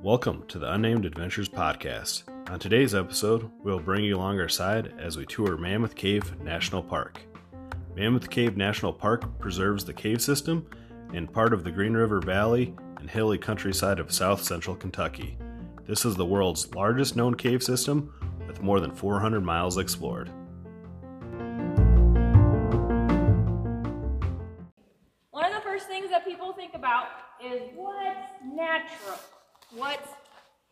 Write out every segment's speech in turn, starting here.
Welcome to the Unnamed Adventures Podcast. On today's episode, we'll bring you along our side as we tour Mammoth Cave National Park. Mammoth Cave National Park preserves the cave system and part of the Green River Valley and hilly countryside of south central Kentucky. This is the world's largest known cave system with more than 400 miles explored. About is what's natural? What's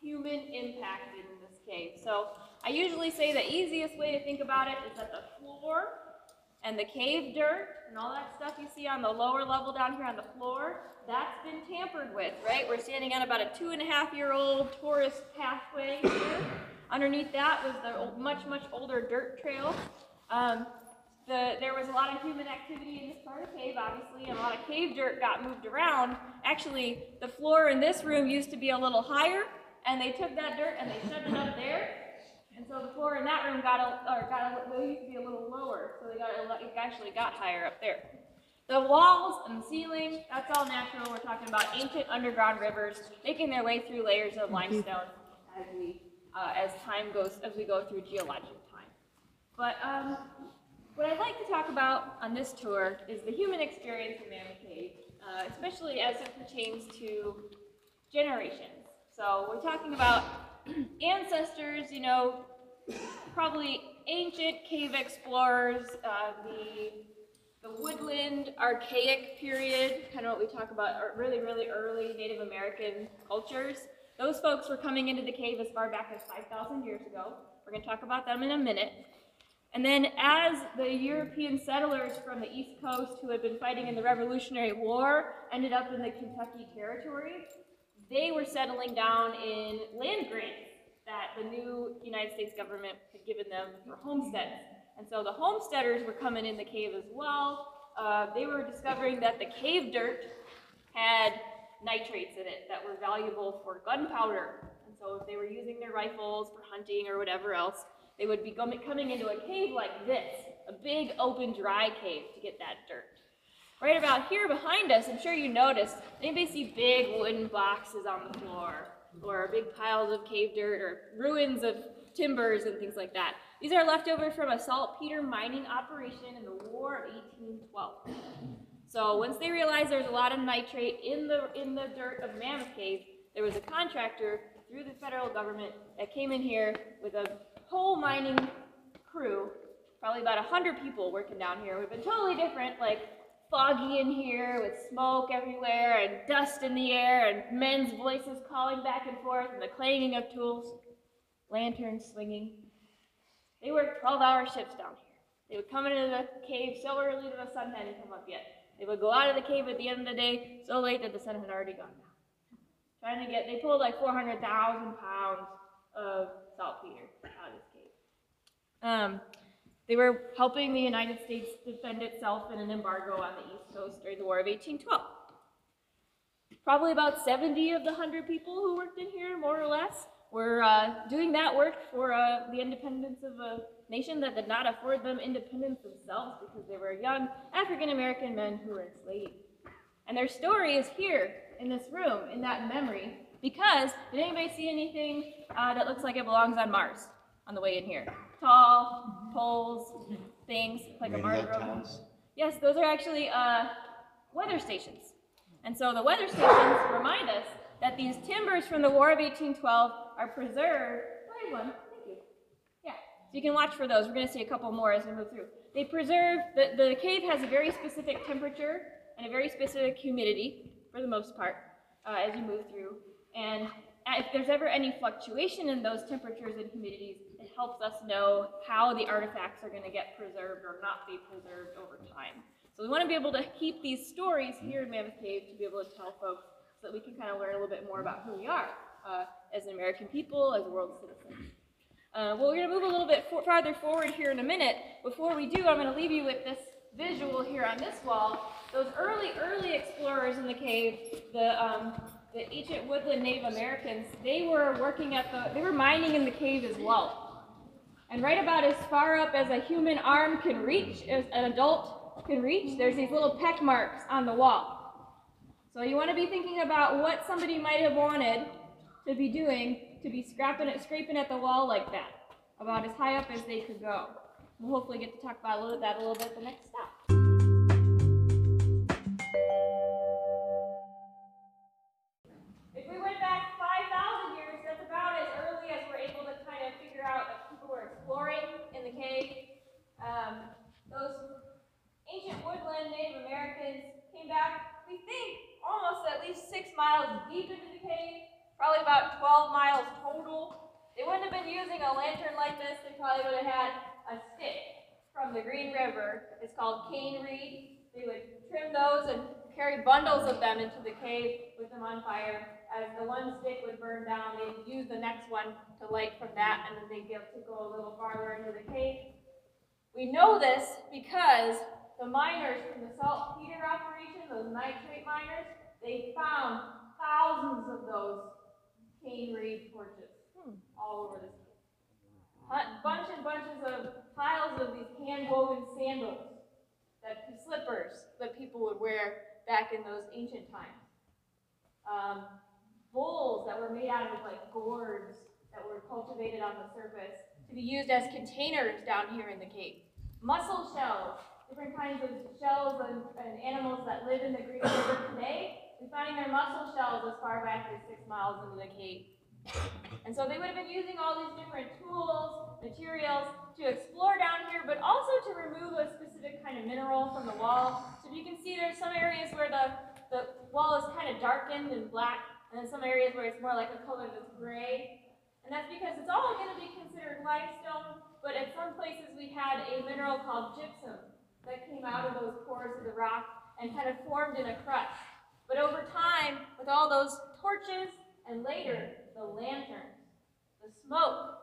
human impacted in this cave? So I usually say the easiest way to think about it is that the floor and the cave dirt and all that stuff you see on the lower level down here on the floor, that's been tampered with, right? We're standing on about a two and a half year old tourist pathway here. Underneath that was the much, much older dirt trail. Um, the, there was a lot of human activity in this part of the cave, obviously, and a lot of cave dirt got moved around. Actually, the floor in this room used to be a little higher, and they took that dirt and they shoved it up there, and so the floor in that room got a, or got a, used to be a little lower, so they got a, it actually got higher up there. The walls and the ceiling, that's all natural. We're talking about ancient underground rivers making their way through layers of limestone as we uh, as time goes as we go through geologic time. But um, what I'd like to talk about on this tour is the human experience in Mammoth Cave, uh, especially as it pertains to generations. So we're talking about ancestors, you know, probably ancient cave explorers, uh, the the woodland archaic period, kind of what we talk about, really, really early Native American cultures. Those folks were coming into the cave as far back as 5,000 years ago. We're going to talk about them in a minute. And then as the European settlers from the East Coast who had been fighting in the Revolutionary War ended up in the Kentucky Territory, they were settling down in land grants that the new United States government had given them for homesteads. And so the homesteaders were coming in the cave as well. Uh, they were discovering that the cave dirt had nitrates in it that were valuable for gunpowder. And so if they were using their rifles for hunting or whatever else, they would be coming into a cave like this, a big open dry cave to get that dirt. Right about here behind us, I'm sure you noticed, anybody see big wooden boxes on the floor? Or big piles of cave dirt or ruins of timbers and things like that. These are leftover from a saltpeter mining operation in the War of 1812. So once they realized there was a lot of nitrate in the in the dirt of Mammoth Cave, there was a contractor through the federal government that came in here with a whole mining crew, probably about 100 people working down here. We've been totally different, like foggy in here with smoke everywhere and dust in the air and men's voices calling back and forth and the clanging of tools, lanterns swinging. They worked 12 hour shifts down here. They would come into the cave so early that the sun hadn't come up yet. They would go out of the cave at the end of the day so late that the sun had already gone down. Trying to get, they pulled like 400,000 pounds of saltpeter out of this cave. Um, they were helping the United States defend itself in an embargo on the East Coast during the War of 1812. Probably about 70 of the 100 people who worked in here, more or less, were uh, doing that work for uh, the independence of a nation that did not afford them independence themselves because they were young African American men who were enslaved. And their story is here in this room, in that memory, because did anybody see anything uh, that looks like it belongs on Mars on the way in here? Tall poles, things like a rover. Yes, those are actually uh, weather stations. And so the weather stations remind us that these timbers from the War of 1812 are preserved. Where's one? Thank you. Yeah, so you can watch for those. We're going to see a couple more as we move through. They preserve, the, the cave has a very specific temperature and a very specific humidity, for the most part, uh, as you move through. And if there's ever any fluctuation in those temperatures and humidities, it helps us know how the artifacts are going to get preserved or not be preserved over time. So we want to be able to keep these stories here in Mammoth Cave to be able to tell folks so that we can kind of learn a little bit more about who we are uh, as an American people, as world citizens. Uh, well, we're going to move a little bit for farther forward here in a minute. Before we do, I'm going to leave you with this visual here on this wall. Those early, early explorers in the cave, the, um, the ancient woodland Native Americans, they were working at the, they were mining in the cave as well. And right about as far up as a human arm can reach as an adult can reach, there's these little peck marks on the wall. So you want to be thinking about what somebody might have wanted to be doing to be scrapping it, scraping at the wall like that, about as high up as they could go. We'll hopefully get to talk about that a little bit the next stop. Um, those ancient woodland Native Americans came back, we think, almost at least six miles deep into the cave, probably about 12 miles total. They wouldn't have been using a lantern like this, they probably would have had a stick from the Green River. It's called cane reed. They would trim those and carry bundles of them into the cave with them on fire. As the one stick would burn down, they'd use the next one to light from that, and then they'd be able to go a little farther into the cave. We know this because the miners from the saltpeter operation, those nitrate miners, they found thousands of those cane reed torches all over the. Hun- Bunch and bunches of piles of these hand-woven sandals, that slippers that people would wear back in those ancient times. Um, bowls that were made out of like gourds that were cultivated on the surface to be used as containers down here in the cave. Mussel shells, different kinds of shells and, and animals that live in the Green River today. We find their mussel shells as far back as six miles into the cave. And so they would have been using all these different tools, materials to explore down here, but also to remove a specific kind of mineral from the wall. So you can see there's some areas where the, the wall is kind of darkened and black, and then some areas where it's more like a color that's gray. And that's because it's all going to be considered limestone, but at some places we had a mineral called gypsum that came out of those pores of the rock and kind of formed in a crust. But over time, with all those torches and later the lanterns, the smoke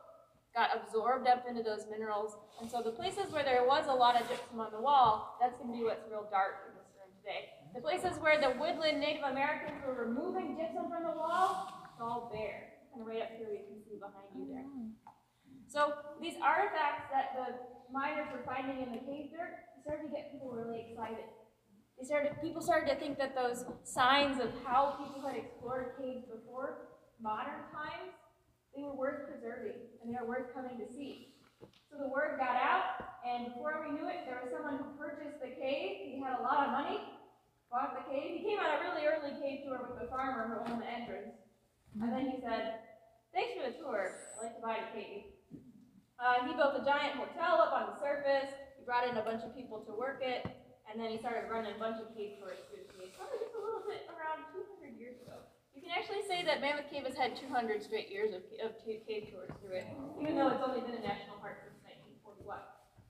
got absorbed up into those minerals. And so the places where there was a lot of gypsum on the wall, that's going to be what's real dark in this room today. The places where the woodland Native Americans were removing gypsum from the wall, it's all bare. Of right up here, you can see behind you there. Oh. So these artifacts that the miners were finding in the cave dirt started to get people really excited. They started, people started to think that those signs of how people had explored caves before modern times, they were worth preserving and they were worth coming to see. So the word got out, and before we knew it, there was someone who purchased the cave. He had a lot of money, bought the cave. He came on a really early cave tour with the farmer who owned the entrance. And then he said, Thanks for the tour. I'd like to buy the cave. Uh, he built a giant hotel up on the surface. He brought in a bunch of people to work it, and then he started running a bunch of cave tours through the cave. Probably just a little bit around 200 years ago. You can actually say that Mammoth Cave has had 200 straight years of, of cave tours through it, even though it's only been a national park since 1941,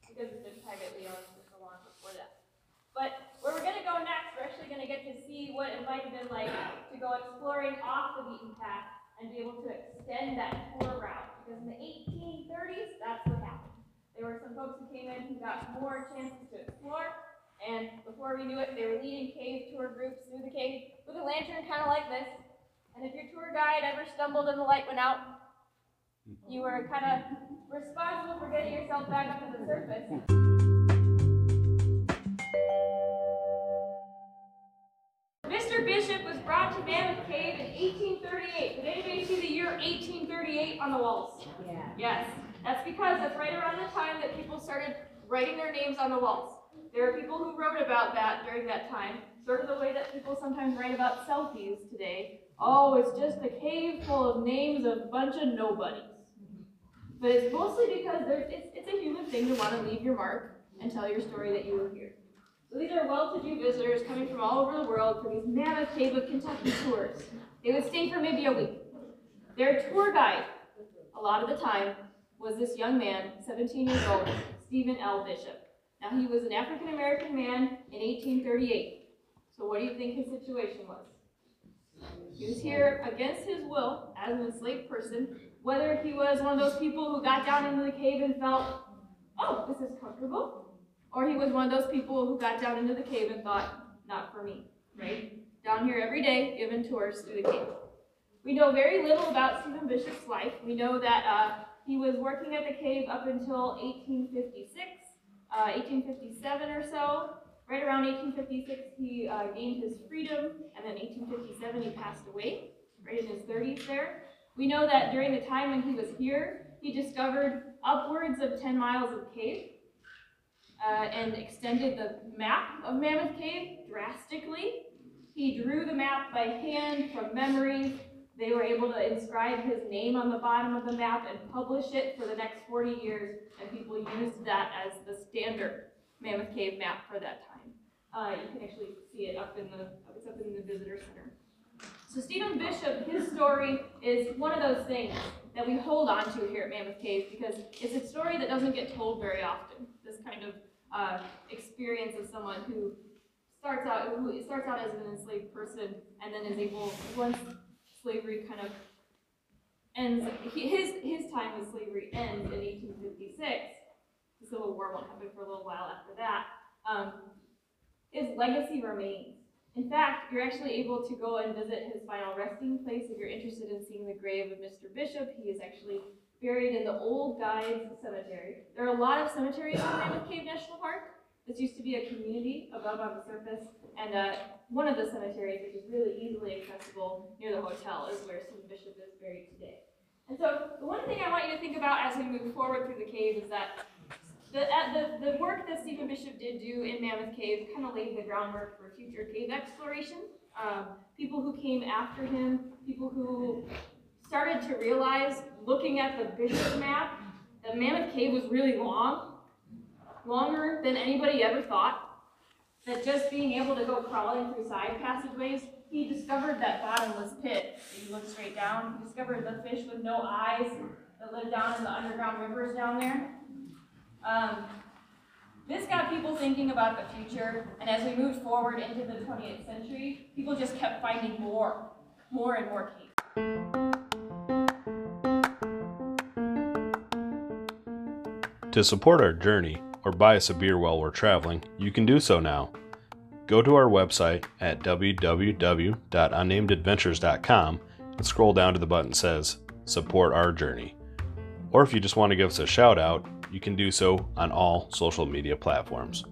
because it's been privately owned for so long before that. But where we're going to go next, we're actually going to get to see what it might have been like go exploring off the beaten path and be able to extend that tour route. Because in the 1830s, that's what happened. There were some folks who came in who got more chances to explore, and before we knew it, they were leading cave tour groups through the cave with a lantern kind of like this. And if your tour guide ever stumbled and the light went out, you were kind of responsible for getting yourself back up to the surface. Mr. Bishop was brought to Mammoth Cave in 1838. Did anybody see the year 1838 on the walls? Yeah. Yes, that's because that's right around the time that people started writing their names on the walls. There are people who wrote about that during that time, sort of the way that people sometimes write about selfies today. Oh, it's just a cave full of names of a bunch of nobodies. But it's mostly because there's, it's, it's a human thing to want to leave your mark and tell your story that you were here. So these are well-to-do visitors coming from all over the world for these Mammoth Cave of Kentucky tours. They would stay for maybe a week. Their tour guide, a lot of the time, was this young man, 17 years old, Stephen L. Bishop. Now, he was an African American man in 1838. So, what do you think his situation was? He was here against his will as an enslaved person, whether he was one of those people who got down into the cave and felt, oh, this is comfortable, or he was one of those people who got down into the cave and thought, not for me, right? Down here every day, giving tours through the cave. We know very little about Stephen Bishop's life. We know that uh, he was working at the cave up until 1856, uh, 1857 or so. right around 1856, he uh, gained his freedom, and then 1857, he passed away, right in his 30s there. We know that during the time when he was here, he discovered upwards of 10 miles of cave uh, and extended the map of Mammoth Cave drastically. He drew the map by hand from memory. They were able to inscribe his name on the bottom of the map and publish it for the next 40 years, and people used that as the standard Mammoth Cave map for that time. Uh, you can actually see it up in the it's up in the visitor center. So Stephen Bishop, his story is one of those things that we hold on to here at Mammoth Cave because it's a story that doesn't get told very often. This kind of uh, experience of someone who starts out who starts out as an enslaved person and then is able once slavery kind of ends his his time with slavery ends in 1856 the civil war won't happen for a little while after that. Um, his legacy remains in fact you're actually able to go and visit his final resting place if you're interested in seeing the grave of mr bishop. He is actually buried in the old guides cemetery. There are a lot of cemeteries in mammoth cave national park. This used to be a community above on the surface, and uh, one of the cemeteries, which is really easily accessible near the hotel, is where Stephen Bishop is buried today. And so, the one thing I want you to think about as we move forward through the cave is that the, uh, the, the work that Stephen Bishop did do in Mammoth Cave kind of laid the groundwork for future cave exploration. Um, people who came after him, people who started to realize, looking at the Bishop map, that Mammoth Cave was really long, longer than anybody ever thought. That just being able to go crawling through side passageways, he discovered that bottomless pit. If you look straight down, he discovered the fish with no eyes that live down in the underground rivers down there. Um, this got people thinking about the future, and as we moved forward into the 20th century, people just kept finding more, more and more caves. To support our journey, or buy us a beer while we're traveling, you can do so now. Go to our website at www.unnamedadventures.com and scroll down to the button that says Support Our Journey. Or if you just want to give us a shout out, you can do so on all social media platforms.